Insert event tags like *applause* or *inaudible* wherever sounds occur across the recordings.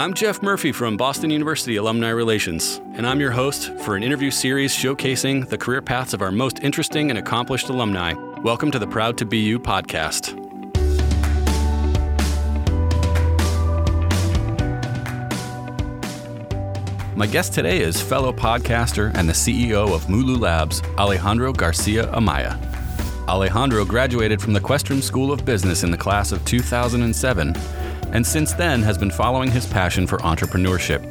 I'm Jeff Murphy from Boston University Alumni Relations, and I'm your host for an interview series showcasing the career paths of our most interesting and accomplished alumni. Welcome to the Proud to BU podcast. My guest today is fellow podcaster and the CEO of Mulu Labs, Alejandro Garcia Amaya. Alejandro graduated from the Questrom School of Business in the class of 2007 and since then has been following his passion for entrepreneurship.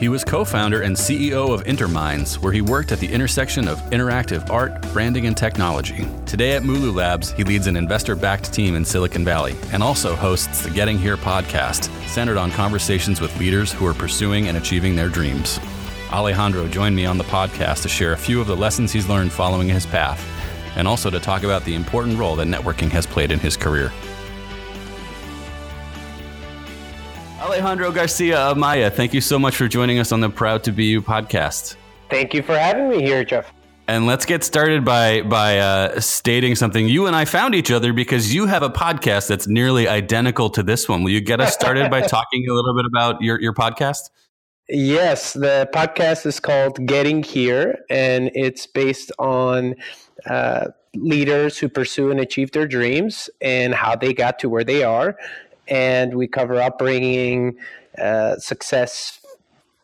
He was co founder and CEO of InterMinds, where he worked at the intersection of interactive art, branding, and technology. Today at Mulu Labs, he leads an investor backed team in Silicon Valley and also hosts the Getting Here podcast, centered on conversations with leaders who are pursuing and achieving their dreams. Alejandro joined me on the podcast to share a few of the lessons he's learned following his path, and also to talk about the important role that networking has played in his career. Alejandro Garcia Amaya, thank you so much for joining us on the Proud to BU podcast. Thank you for having me here, Jeff. And let's get started by by uh, stating something. You and I found each other because you have a podcast that's nearly identical to this one. Will you get us started by *laughs* talking a little bit about your, your podcast? Yes, the podcast is called Getting Here, and it's based on uh, leaders who pursue and achieve their dreams and how they got to where they are and we cover upbringing, uh, success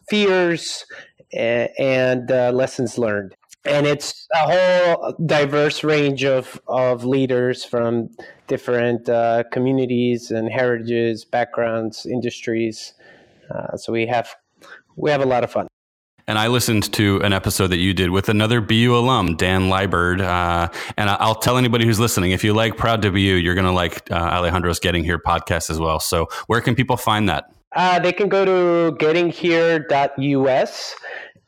fears, and uh, lessons learned. And it's a whole diverse range of, of leaders from different uh, communities and heritages, backgrounds, industries. Uh, so we have we have a lot of fun and I listened to an episode that you did with another BU alum, Dan Liebert. Uh, and I'll tell anybody who's listening, if you like Proud to You, you're going to like uh, Alejandro's Getting Here podcast as well. So where can people find that? Uh, they can go to gettinghere.us.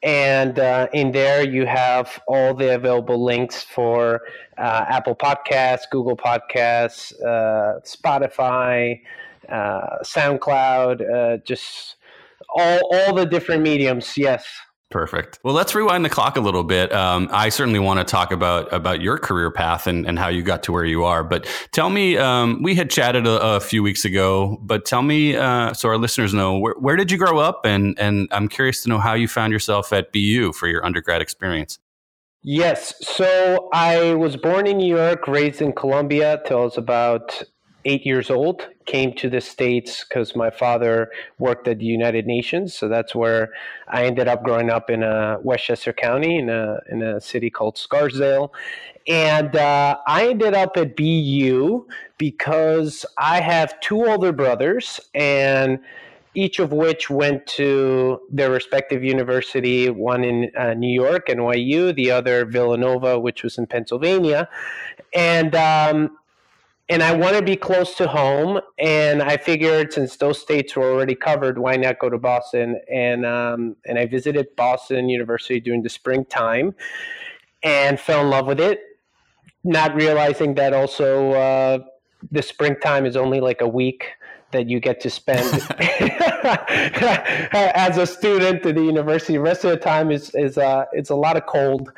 And uh, in there, you have all the available links for uh, Apple Podcasts, Google Podcasts, uh, Spotify, SoundCloud, just all, all the different mediums. Yes. Perfect. Well, let's rewind the clock a little bit. Um, I certainly want to talk about about your career path and, and how you got to where you are. But tell me, um, we had chatted a, a, few weeks ago, but tell me, uh, so our listeners know, where, where, did you grow up? And and I'm curious to know how you found yourself at BU for your undergrad experience. Yes. So I was born in New York, raised in Colombia till I was about eight years old, came to the States because my father worked at the United Nations. So that's where I ended up growing up in uh, Westchester County in a, in a city called Scarsdale. And uh, I ended up at BU because I have two older brothers and each of which went to their respective university, one in uh, New York, NYU, the other Villanova, which was in Pennsylvania. And um, and I want to be close to home. And I figured since those states were already covered, why not go to Boston? And um, and I visited Boston University during the springtime, and fell in love with it. Not realizing that also uh, the springtime is only like a week that you get to spend *laughs* *laughs* as a student at the university. The rest of the time is is uh, it's a lot of cold,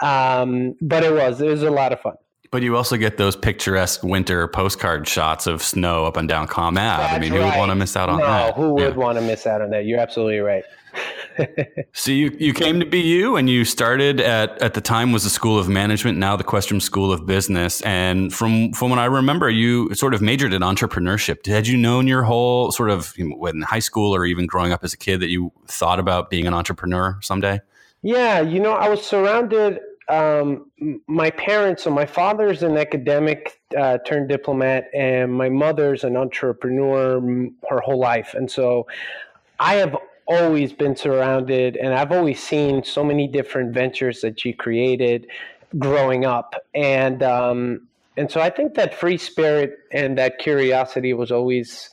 um, but it was it was a lot of fun. But you also get those picturesque winter postcard shots of snow up and down Comm Ave. I mean, right. who would want to miss out on no, that? who would yeah. want to miss out on that? You're absolutely right. *laughs* so you, you came to BU and you started at at the time was the School of Management, now the Questrom School of Business. And from from what I remember, you sort of majored in entrepreneurship. Had you known your whole sort of in high school or even growing up as a kid that you thought about being an entrepreneur someday? Yeah, you know, I was surrounded um, my parents, so my father's an academic uh, turned diplomat, and my mother's an entrepreneur her whole life. And so I have always been surrounded, and I've always seen so many different ventures that she created growing up. And, um, and so I think that free spirit and that curiosity was always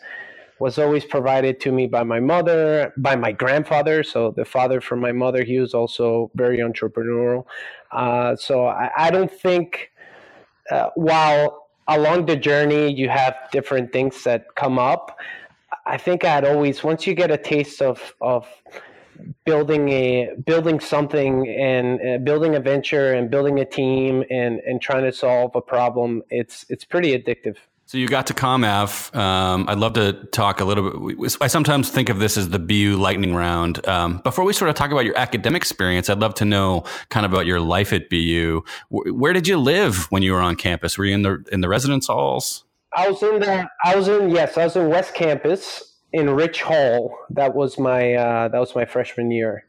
was always provided to me by my mother, by my grandfather. So the father from my mother, he was also very entrepreneurial. Uh, so I, I, don't think, uh, while along the journey you have different things that come up, I think I'd always once you get a taste of of building a building something and uh, building a venture and building a team and and trying to solve a problem, it's it's pretty addictive. So you got to Comm Ave. Um, I'd love to talk a little bit. I sometimes think of this as the BU lightning round. Um, before we sort of talk about your academic experience, I'd love to know kind of about your life at BU. Where did you live when you were on campus? Were you in the in the residence halls? I was in the. I was in yes. I was in West Campus in Rich Hall. That was my uh, that was my freshman year.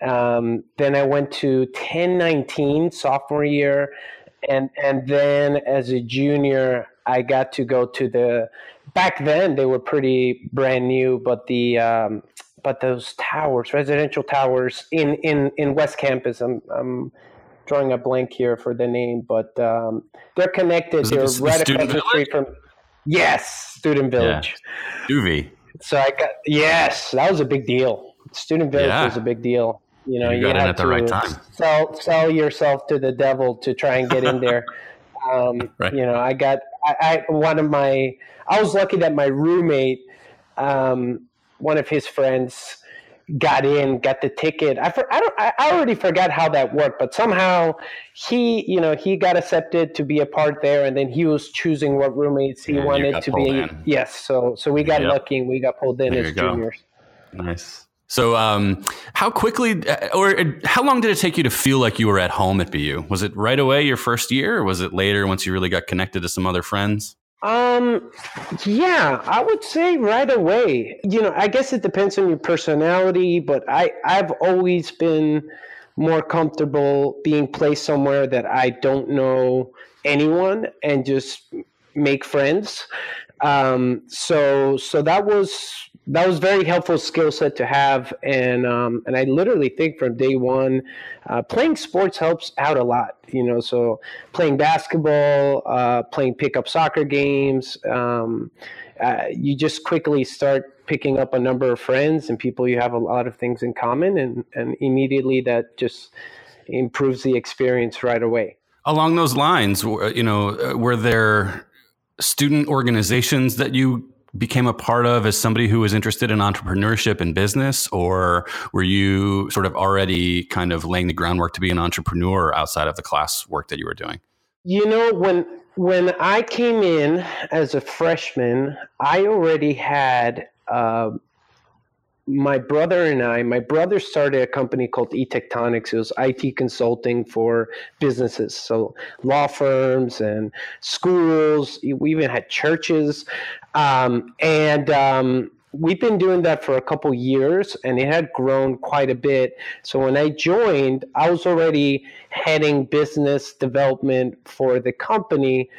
Um, then I went to 1019 sophomore year, and and then as a junior I got to go to the. Back then, they were pretty brand new, but the um, but those towers, residential towers in in in West Campus. I'm I'm drawing a blank here for the name, but um, they're connected. they're the, right the across the street from. Yes, Student Village. Yeah. So I got yes, that was a big deal. Student Village yeah. was a big deal. You know, you, you had to right sell sell yourself to the devil to try and get in there. *laughs* Um, right. You know, I got I, I, one of my I was lucky that my roommate, um, one of his friends, got in, got the ticket. I, for, I don't I already forgot how that worked, but somehow he you know he got accepted to be a part there, and then he was choosing what roommates he wanted to be. In. Yes, so so we got yep. lucky and we got pulled in there as juniors. Nice. So, um, how quickly uh, or uh, how long did it take you to feel like you were at home at BU? Was it right away your first year, or was it later once you really got connected to some other friends? Um, yeah, I would say right away. You know, I guess it depends on your personality, but I I've always been more comfortable being placed somewhere that I don't know anyone and just make friends. Um, so so that was that was very helpful skill set to have, and um, and I literally think from day one, uh, playing sports helps out a lot. You know, so playing basketball, uh, playing pickup soccer games, um, uh, you just quickly start picking up a number of friends and people you have a lot of things in common, and and immediately that just improves the experience right away. Along those lines, you know, were there student organizations that you became a part of as somebody who was interested in entrepreneurship and business, or were you sort of already kind of laying the groundwork to be an entrepreneur outside of the class work that you were doing? You know, when when I came in as a freshman, I already had uh, my brother and I, my brother started a company called eTectonics. It was IT consulting for businesses, so law firms and schools. We even had churches, um, and um, we've been doing that for a couple years, and it had grown quite a bit. So when I joined, I was already heading business development for the company.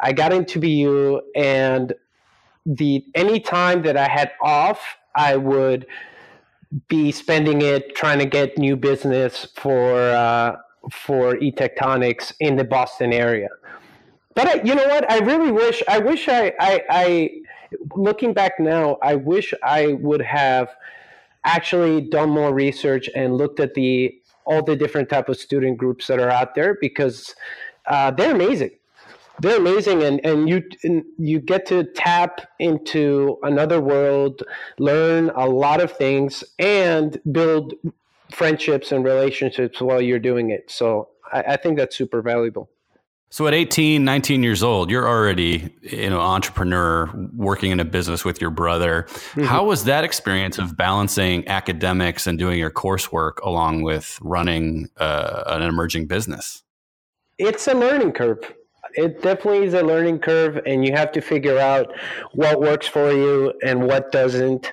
I got into BU, and the any time that I had off I would be spending it trying to get new business for uh, for eTectonics in the Boston area. But I, you know what? I really wish. I wish I, I, I. Looking back now, I wish I would have actually done more research and looked at the all the different type of student groups that are out there because uh, they're amazing they're amazing and, and you and you get to tap into another world learn a lot of things and build friendships and relationships while you're doing it. So I, I think that's super valuable. So at 18 19 years old you're already you know entrepreneur working in a business with your brother. Mm-hmm. how was that experience of balancing academics and doing your coursework along with running uh, an emerging business? It's a learning curve it definitely is a learning curve, and you have to figure out what works for you and what doesn't.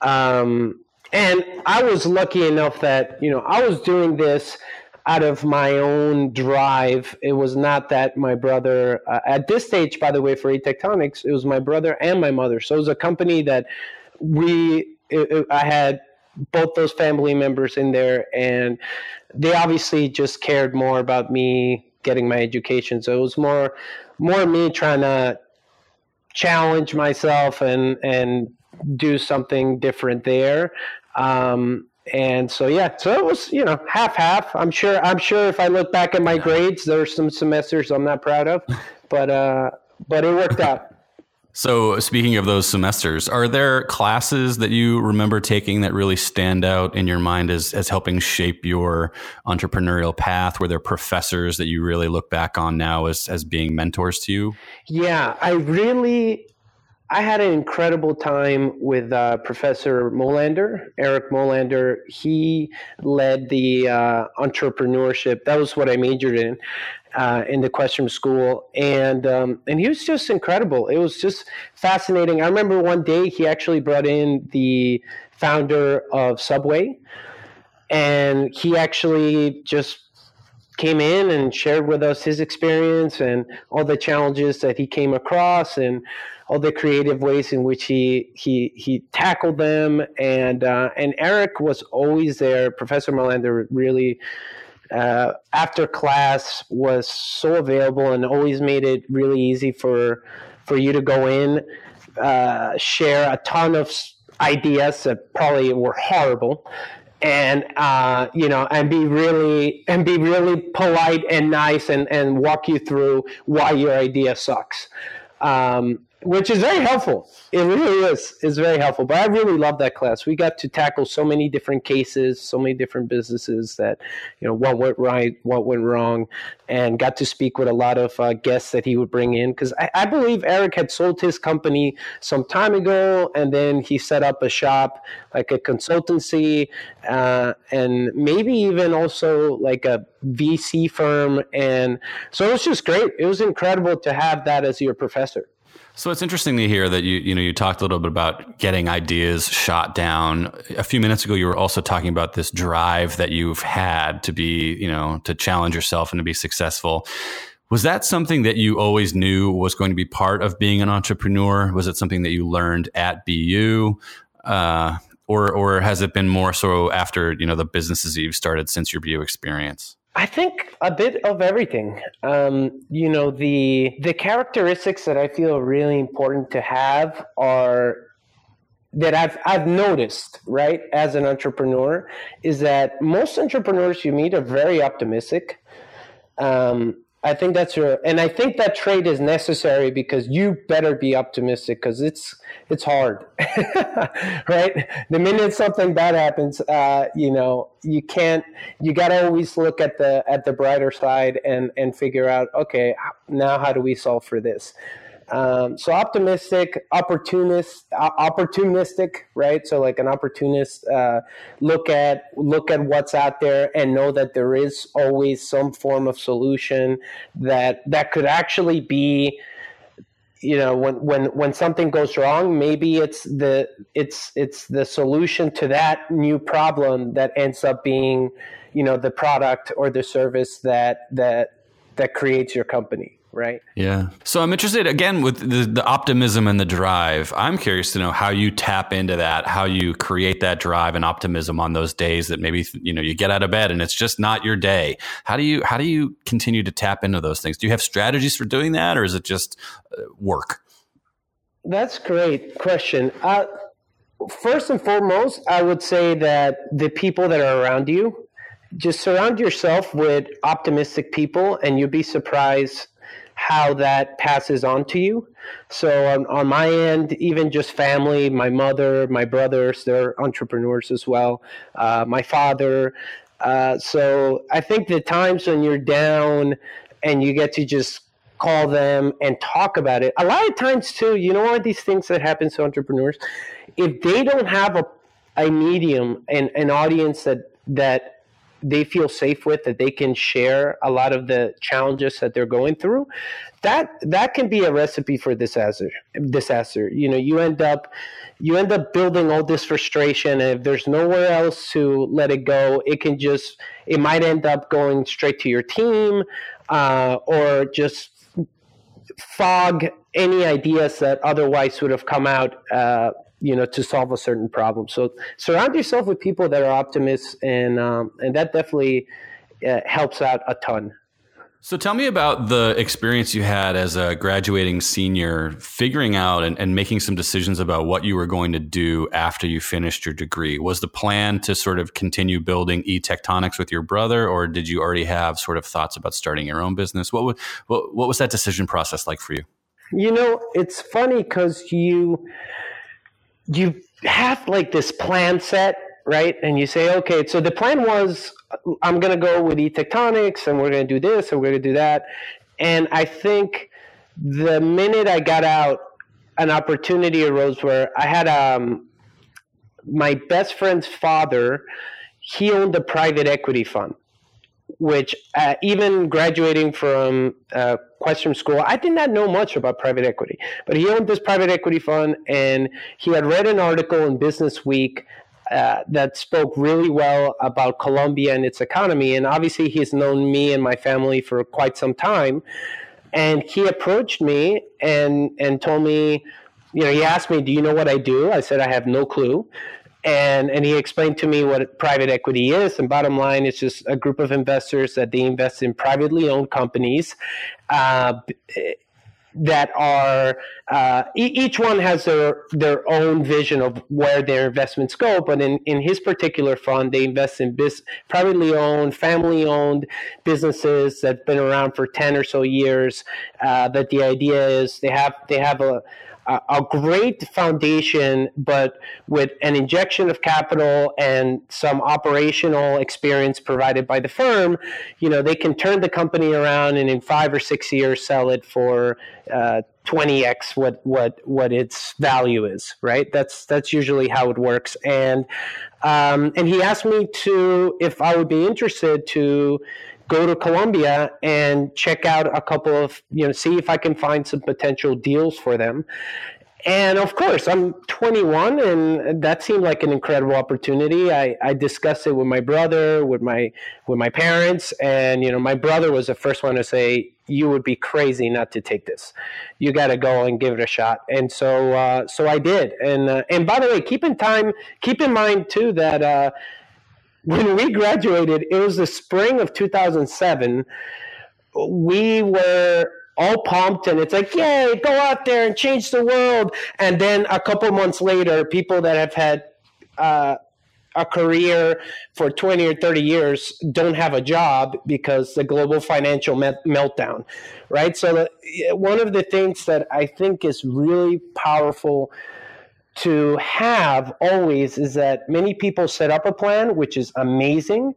Um, and I was lucky enough that you know I was doing this out of my own drive. It was not that my brother uh, at this stage, by the way, for eTectonics, it was my brother and my mother. So it was a company that we it, it, I had both those family members in there, and they obviously just cared more about me getting my education. So it was more more me trying to challenge myself and and do something different there. Um, and so yeah, so it was you know half half. I'm sure I'm sure if I look back at my grades, there are some semesters I'm not proud of, but uh, but it worked out. So, speaking of those semesters, are there classes that you remember taking that really stand out in your mind as, as helping shape your entrepreneurial path? Were there professors that you really look back on now as, as being mentors to you? Yeah, I really, I had an incredible time with uh, Professor Molander, Eric Molander. He led the uh, entrepreneurship. That was what I majored in uh, in the Questrom School, and um, and he was just incredible. It was just fascinating. I remember one day he actually brought in the founder of Subway, and he actually just came in and shared with us his experience and all the challenges that he came across and all the creative ways in which he he he tackled them and uh, and Eric was always there professor Molander really uh, after class was so available and always made it really easy for for you to go in, uh, share a ton of ideas that probably were horrible, and uh, you know, and be really and be really polite and nice and and walk you through why your idea sucks. Um, which is very helpful. It really is. It's very helpful. But I really love that class. We got to tackle so many different cases, so many different businesses that, you know, what went right, what went wrong, and got to speak with a lot of uh, guests that he would bring in. Because I, I, believe Eric had sold his company some time ago, and then he set up a shop, like a consultancy, uh, and maybe even also like a VC firm. And so it was just great. It was incredible to have that as your professor. So it's interesting to hear that you you know you talked a little bit about getting ideas shot down. A few minutes ago, you were also talking about this drive that you've had to be you know to challenge yourself and to be successful. Was that something that you always knew was going to be part of being an entrepreneur? Was it something that you learned at BU, uh, or or has it been more so after you know the businesses that you've started since your BU experience? I think a bit of everything. Um, you know, the the characteristics that I feel really important to have are that I've I've noticed, right, as an entrepreneur, is that most entrepreneurs you meet are very optimistic. Um, I think that's your, and I think that trade is necessary because you better be optimistic because it's it's hard, *laughs* right? The minute something bad happens, uh, you know, you can't. You got to always look at the at the brighter side and and figure out, okay, now how do we solve for this? Um, so optimistic, opportunist, opportunistic, right? So like an opportunist, uh, look at look at what's out there and know that there is always some form of solution that that could actually be you know when when when something goes wrong maybe it's the it's it's the solution to that new problem that ends up being you know the product or the service that that that creates your company right? Yeah. So I'm interested again with the, the optimism and the drive. I'm curious to know how you tap into that, how you create that drive and optimism on those days that maybe you know you get out of bed and it's just not your day. How do you how do you continue to tap into those things? Do you have strategies for doing that, or is it just uh, work? That's great question. Uh, first and foremost, I would say that the people that are around you, just surround yourself with optimistic people, and you'll be surprised how that passes on to you. So on, on my end, even just family, my mother, my brothers, they're entrepreneurs as well. Uh, my father. Uh, so I think the times when you're down and you get to just call them and talk about it. A lot of times too, you know, of these things that happens to entrepreneurs, if they don't have a, a medium and an audience that that they feel safe with that they can share a lot of the challenges that they're going through that that can be a recipe for disaster disaster. You know you end up you end up building all this frustration and if there's nowhere else to let it go it can just it might end up going straight to your team uh, or just fog any ideas that otherwise would have come out uh, you know to solve a certain problem. So surround yourself with people that are optimists and um, and that definitely uh, helps out a ton. So tell me about the experience you had as a graduating senior figuring out and, and, making some decisions about what you were going to do after you finished your degree. Was the plan to sort of continue building e-tectonics with your brother or did you already have sort of thoughts about starting your own business? What, would, what, what was that decision process like for you? You know, it's funny because you you have like this plan set, right? And you say, okay, so the plan was I'm going to go with e tectonics and we're going to do this and we're going to do that. And I think the minute I got out, an opportunity arose where I had um, my best friend's father, he owned a private equity fund which uh, even graduating from uh, Questrom School, I did not know much about private equity. But he owned this private equity fund, and he had read an article in Business Week uh, that spoke really well about Colombia and its economy. And obviously, he's known me and my family for quite some time. And he approached me and and told me, you know, he asked me, "Do you know what I do?" I said, "I have no clue." And and he explained to me what private equity is. And bottom line it's just a group of investors that they invest in privately owned companies uh, that are uh, each one has their their own vision of where their investments go. But in, in his particular fund they invest in bis- privately owned family owned businesses that've been around for 10 or so years. Uh, that the idea is they have they have a a, great foundation, but with an injection of capital and some operational experience provided by the firm, you know, they can turn the company around and in five or six years sell it for uh, 20x what what what its value is. Right. That's that's usually how it works. And um, and he asked me to if I would be interested to go to Colombia and check out a couple of, you know, see if I can find some potential deals for them. And of course, I'm 21, and that seemed like an incredible opportunity. I, I discussed it with my brother, with my with my parents, and you know, my brother was the first one to say, "You would be crazy not to take this. You got to go and give it a shot." And so, uh, so I did. And uh, and by the way, keep in time, keep in mind too that uh, when we graduated, it was the spring of 2007. We were all pumped and it's like, yay, go out there and change the world. And then a couple months later, people that have had uh, a career for 20 or 30 years don't have a job because the global financial meltdown, right? So, the, one of the things that I think is really powerful to have always is that many people set up a plan, which is amazing.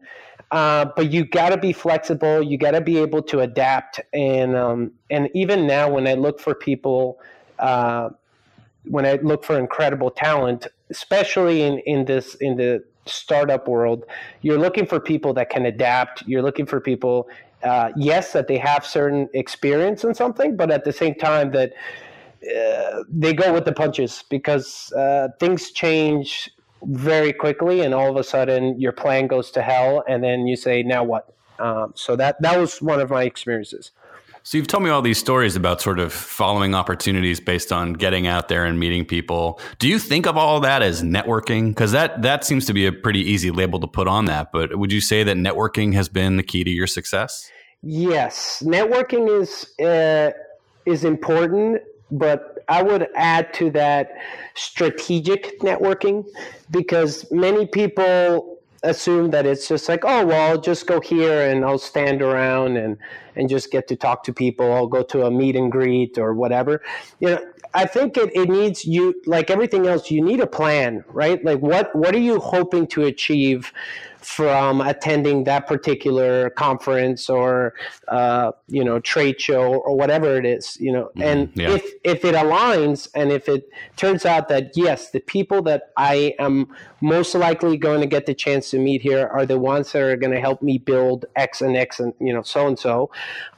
Uh, but you got to be flexible. You got to be able to adapt. And um, and even now, when I look for people, uh, when I look for incredible talent, especially in in this in the startup world, you're looking for people that can adapt. You're looking for people, uh, yes, that they have certain experience in something, but at the same time that uh, they go with the punches because uh, things change very quickly, and all of a sudden your plan goes to hell, and then you say, "Now what?" Um, so that that was one of my experiences. So you've told me all these stories about sort of following opportunities based on getting out there and meeting people. Do you think of all that as networking? Because that that seems to be a pretty easy label to put on that. But would you say that networking has been the key to your success? Yes, networking is uh, is important, but I would add to that strategic networking because many people assume that it's just like, oh, well, I'll just go here and I'll stand around and, and just get to talk to people. I'll go to a meet and greet or whatever. You know, I think it, it needs you, like everything else, you need a plan, right? Like, what, what are you hoping to achieve from attending that particular conference or uh, you know trade show or whatever it is you know mm-hmm. and yeah. if if it aligns and if it turns out that yes the people that i am most likely going to get the chance to meet here are the ones that are going to help me build x and x and you know so and so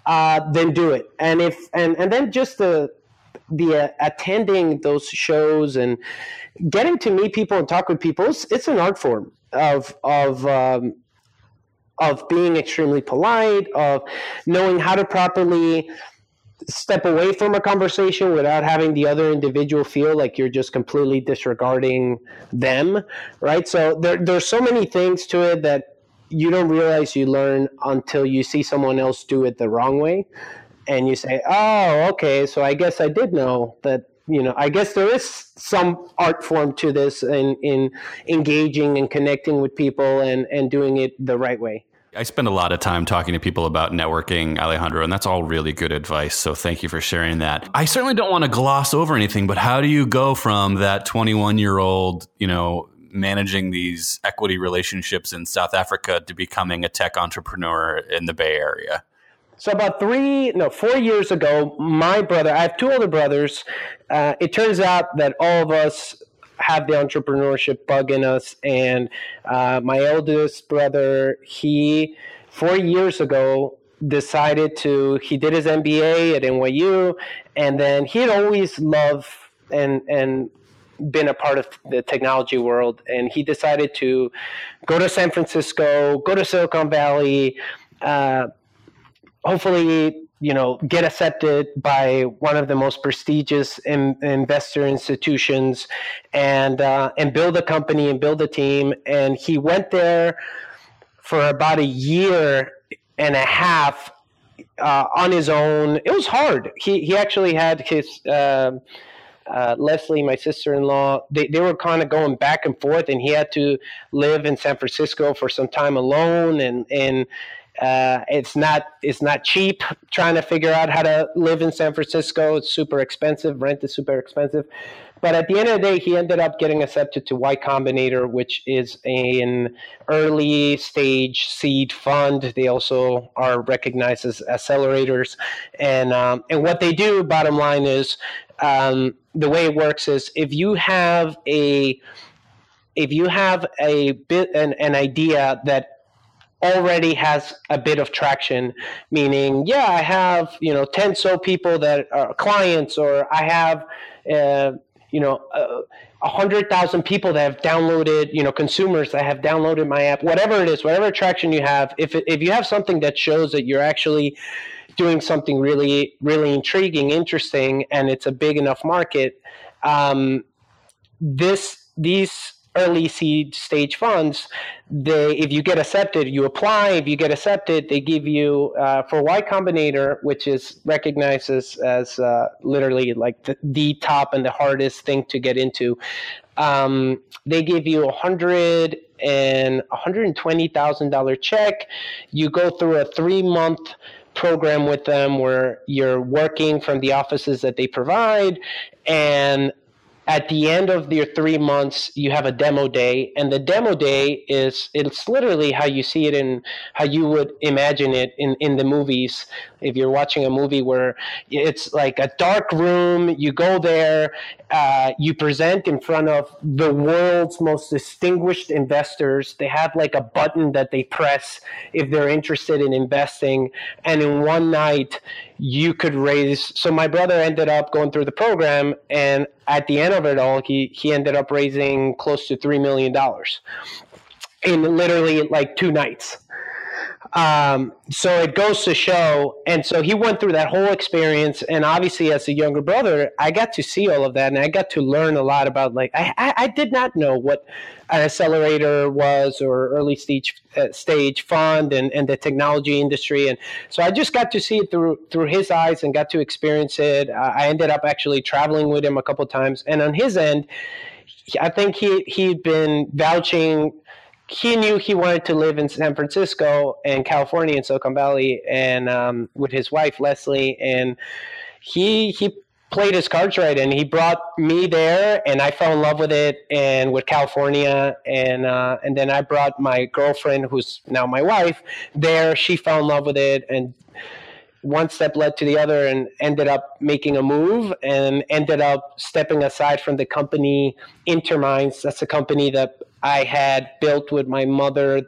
uh, then do it and if and and then just the the uh, attending those shows and getting to meet people and talk with people it's, it's an art form of of um, of being extremely polite, of knowing how to properly step away from a conversation without having the other individual feel like you're just completely disregarding them, right? So there, there's so many things to it that you don't realize you learn until you see someone else do it the wrong way and you say, "Oh, okay, so I guess I did know that you know, I guess there is some art form to this in, in engaging and connecting with people and, and doing it the right way. I spend a lot of time talking to people about networking, Alejandro, and that's all really good advice. So thank you for sharing that. I certainly don't want to gloss over anything, but how do you go from that 21 year old, you know, managing these equity relationships in South Africa to becoming a tech entrepreneur in the Bay Area? So about three, no, four years ago, my brother, I have two older brothers. Uh, it turns out that all of us have the entrepreneurship bug in us. And uh, my eldest brother, he four years ago decided to he did his MBA at NYU, and then he had always loved and and been a part of the technology world, and he decided to go to San Francisco, go to Silicon Valley. Uh, hopefully you know get accepted by one of the most prestigious in, investor institutions and uh, and build a company and build a team. And he went there for about a year and a half uh, on his own. It was hard. He he actually had his uh, uh, Leslie, my sister-in-law, they, they were kind of going back and forth, and he had to live in San Francisco for some time alone, and and uh, it's not it's not cheap trying to figure out how to live in San Francisco. It's super expensive. Rent is super expensive. But at the end of the day, he ended up getting accepted to Y Combinator, which is an early stage seed fund. They also are recognized as accelerators, and um, and what they do, bottom line is, um, the way it works is if you have a if you have a bit an, an idea that already has a bit of traction meaning yeah i have you know 10 so people that are clients or i have uh, you know uh, a uh, hundred thousand people that have downloaded you know consumers that have downloaded my app whatever it is whatever traction you have. If, if you have something that shows that you're actually doing something really really intriguing interesting and it's a big enough market um, this these early seed stage funds, they if you get accepted, you apply. If you get accepted, they give you uh, for Y Combinator, which is recognized as, as uh, literally like the, the, top and the hardest thing to get into. Um, they give you a hundred and $120,000 check. You go through a three month program with them where you're working from the offices that they provide and at the end of your three months you have a demo day and the demo day is it's literally how you see it in how you would imagine it in, in the movies. If you're watching a movie where it's like a dark room you go there uh, you present in front of the world's most distinguished investors. They have like a button that they press if they're interested in investing. And in one night you could raise so my brother ended up going through the program and at the end of it all he he ended up raising close to three million dollars in literally like two nights um, so it goes to show, and so he went through that whole experience, and obviously, as a younger brother, I got to see all of that, and I got to learn a lot about. Like, I, I, I did not know what an accelerator was or early stage uh, stage fund and, and the technology industry, and so I just got to see it through through his eyes and got to experience it. I ended up actually traveling with him a couple times, and on his end, I think he he'd been vouching he knew he wanted to live in San Francisco and California in Silicon Valley, and um, with his wife Leslie, and he he played his cards right, and he brought me there, and I fell in love with it, and with California, and uh, and then I brought my girlfriend, who's now my wife, there. She fell in love with it, and one step led to the other and ended up making a move and ended up stepping aside from the company InterMinds. That's a company that I had built with my mother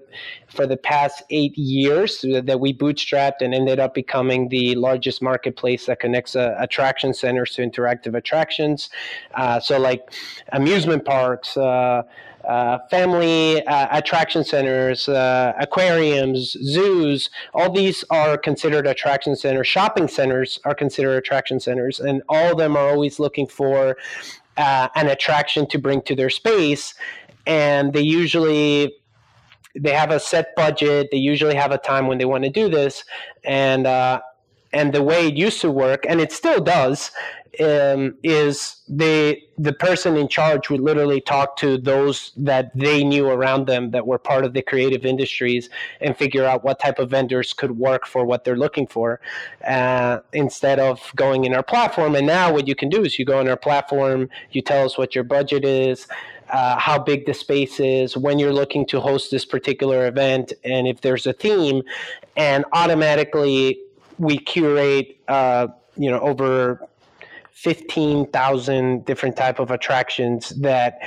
for the past eight years that we bootstrapped and ended up becoming the largest marketplace that connects uh, attraction centers to interactive attractions. Uh, so, like amusement parks, uh, uh, family uh, attraction centers, uh, aquariums, zoos, all these are considered attraction centers. Shopping centers are considered attraction centers, and all of them are always looking for uh, an attraction to bring to their space. And they usually they have a set budget. They usually have a time when they want to do this, and uh, and the way it used to work, and it still does, um, is the the person in charge would literally talk to those that they knew around them that were part of the creative industries and figure out what type of vendors could work for what they're looking for uh, instead of going in our platform. And now what you can do is you go in our platform you tell us what your budget is uh, how big the space is, when you're looking to host this particular event, and if there's a theme, and automatically we curate, uh, you know, over 15,000 different type of attractions that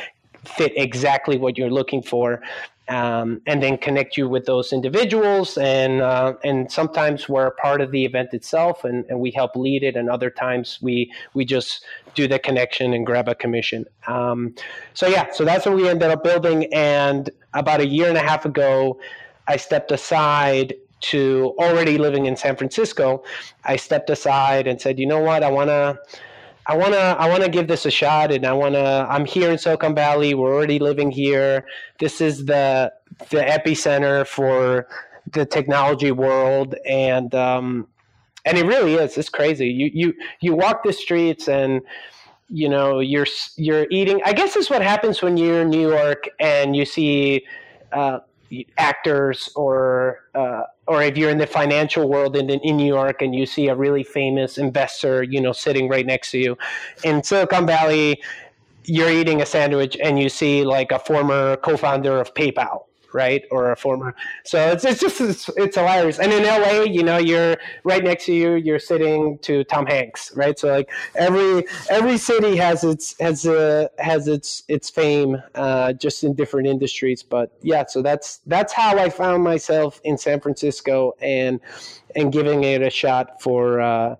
fit exactly what you're looking for um, and then connect you with those individuals. And uh, and sometimes we're a part of the event itself, and, and we help lead it. And other times we we just do the connection and grab a commission. Um, so yeah, so that's what we ended up building. And about a year and a half ago, I stepped aside to already living in San Francisco. I stepped aside and said, you know what, I want to I wanna I wanna give this a shot, and I wanna. I'm here in Silicon Valley. We're already living here. This is the the epicenter for the technology world, and um, and it really is. It's crazy. You you you walk the streets and you know you're you're eating. I guess is what happens when you're in New York and you see. Uh, actors or uh, or if you're in the financial world in, in New York and you see a really famous investor, you know, sitting right next to you. In Silicon Valley, you're eating a sandwich and you see like a former co-founder of PayPal right? Or a former. So it's, it's just it's, it's hilarious. And in LA, you know, you're right next to you. You're sitting to Tom Hanks, right? So like every every city has its has a has its its fame, uh, just in different industries. But yeah, so that's that's how I found myself in San Francisco and and giving it a shot for uh,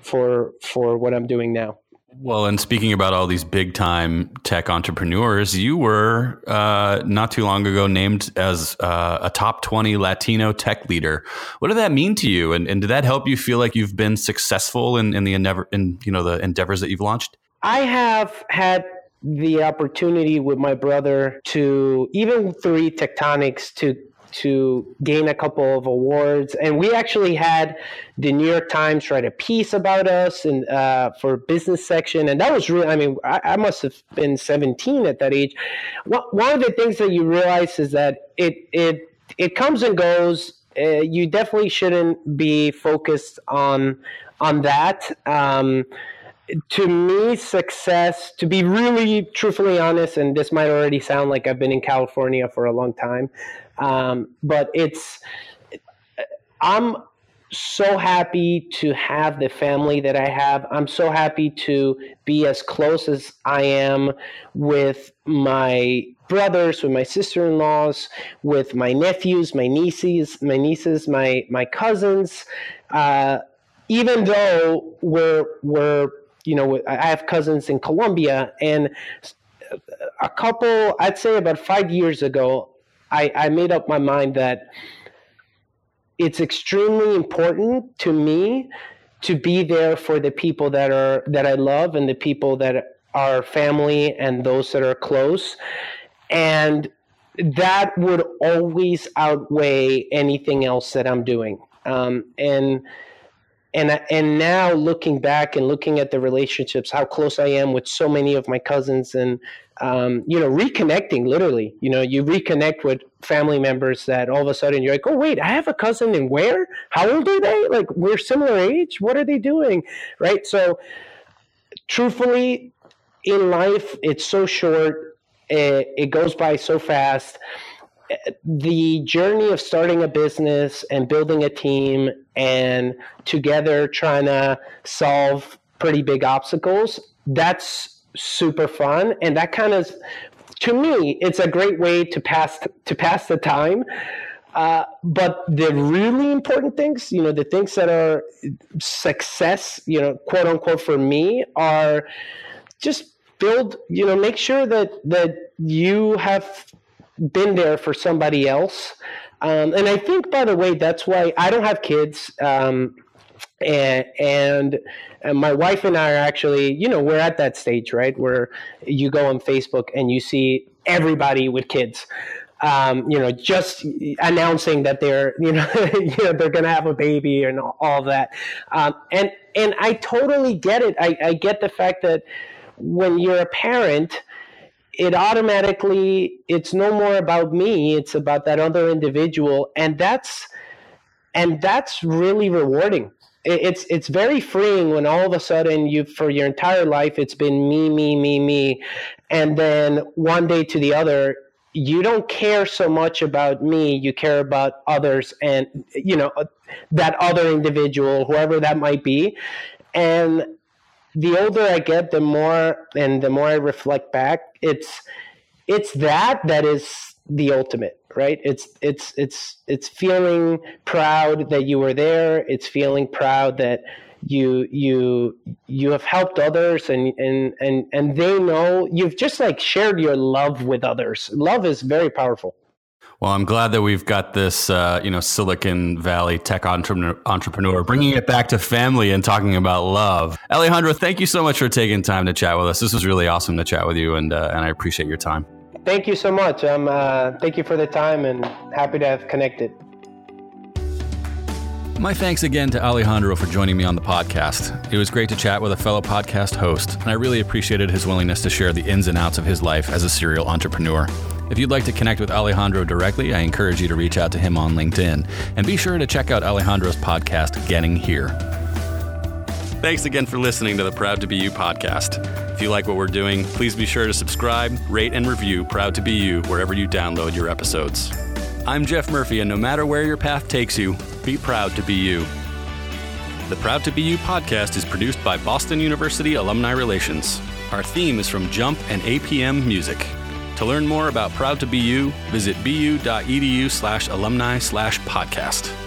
for for what I'm doing now. Well, and speaking about all these big time tech entrepreneurs, you were uh, not too long ago named as uh, a top 20 Latino tech leader. What did that mean to you? And, and did that help you feel like you've been successful in, in the endeavor, in, you know, the endeavors that you've launched? I have had the opportunity with my brother to, even through Tectonics, to to gain a couple of awards. And we actually had the New York Times write a piece about us and uh, for business section. And that was really, I mean, I, I, must have been 17 at that age. One of the things that you realize is that it, it, it comes and goes. Uh, you definitely shouldn't be focused on on that. Um, to me, success, to be really truthfully honest, and this might already sound like I've been in California for a long time, um, but it's, I'm so happy to have the family that I have. I'm so happy to be as close as I am with my brothers, with my sister-in-laws, with my nephews, my nieces, my nieces, my my cousins. Uh, even though we're we're you know I have cousins in Colombia, and a couple, I'd say about five years ago, I, I made up my mind that it's extremely important to me to be there for the people that are that I love and the people that are family and those that are close. And that would always outweigh anything else that I'm doing. Um, and and and now looking back and looking at the relationships, how close I am with so many of my cousins, and um, you know, reconnecting literally. You know, you reconnect with family members that all of a sudden you're like, oh wait, I have a cousin, and where? How old are they? Like we're similar age. What are they doing? Right. So, truthfully, in life, it's so short. It, it goes by so fast the journey of starting a business and building a team and together trying to solve pretty big obstacles that's super fun. And that kind of to me it's a great way to pass to pass the time. Uh, but the really important things you know the things that are success you know quote unquote for me are just build you know make sure that that you have been there for somebody else. Um, and I think, by the way, that's why I don't have kids. Um, and, and, and my wife and I are actually, you know, we're at that stage, right, where you go on Facebook and you see everybody with kids. Um, you know, just announcing that they're, you know, *laughs* you know they're going to have a baby and all, that. Um, and and I totally get it. I, I get the fact that when you're a parent, it automatically it's no more about me it's about that other individual and that's and that's really rewarding. It's it's very freeing when all of a sudden you for your entire life it's been me me me me and then one day to the other you don't care so much about me you care about others and you know that other individual whoever that might be and the older I get, the more and the more I reflect back, it's it's that that is the ultimate, right? It's it's it's it's feeling proud that you were there. It's feeling proud that you you you have helped others and and and and they know you've just like shared your love with others. Love is very powerful. Well, I'm glad that we've got this, uh, you know, Silicon Valley tech entrepreneur, entrepreneur, bringing it back to family and talking about love. Alejandro, thank you so much for taking time to chat with us. This was really awesome to chat with you, and uh, and I appreciate your time. Thank you so much. Um, uh, thank you for the time, and happy to have connected. My thanks again to Alejandro for joining me on the podcast. It was great to chat with a fellow podcast host, and I really appreciated his willingness to share the ins and outs of his life as a serial entrepreneur. If you'd like to connect with Alejandro directly, I encourage you to reach out to him on LinkedIn. And be sure to check out Alejandro's podcast, Getting Here. Thanks again for listening to the Proud to BU podcast. If you like what we're doing, please be sure to subscribe, rate, and review Proud to BU wherever you download your episodes. I'm Jeff Murphy, and no matter where your path takes you, be proud to be you. The Proud to BU podcast is produced by Boston University Alumni Relations. Our theme is from Jump and APM Music. To learn more about Proud to BU, visit bu.edu slash alumni slash podcast.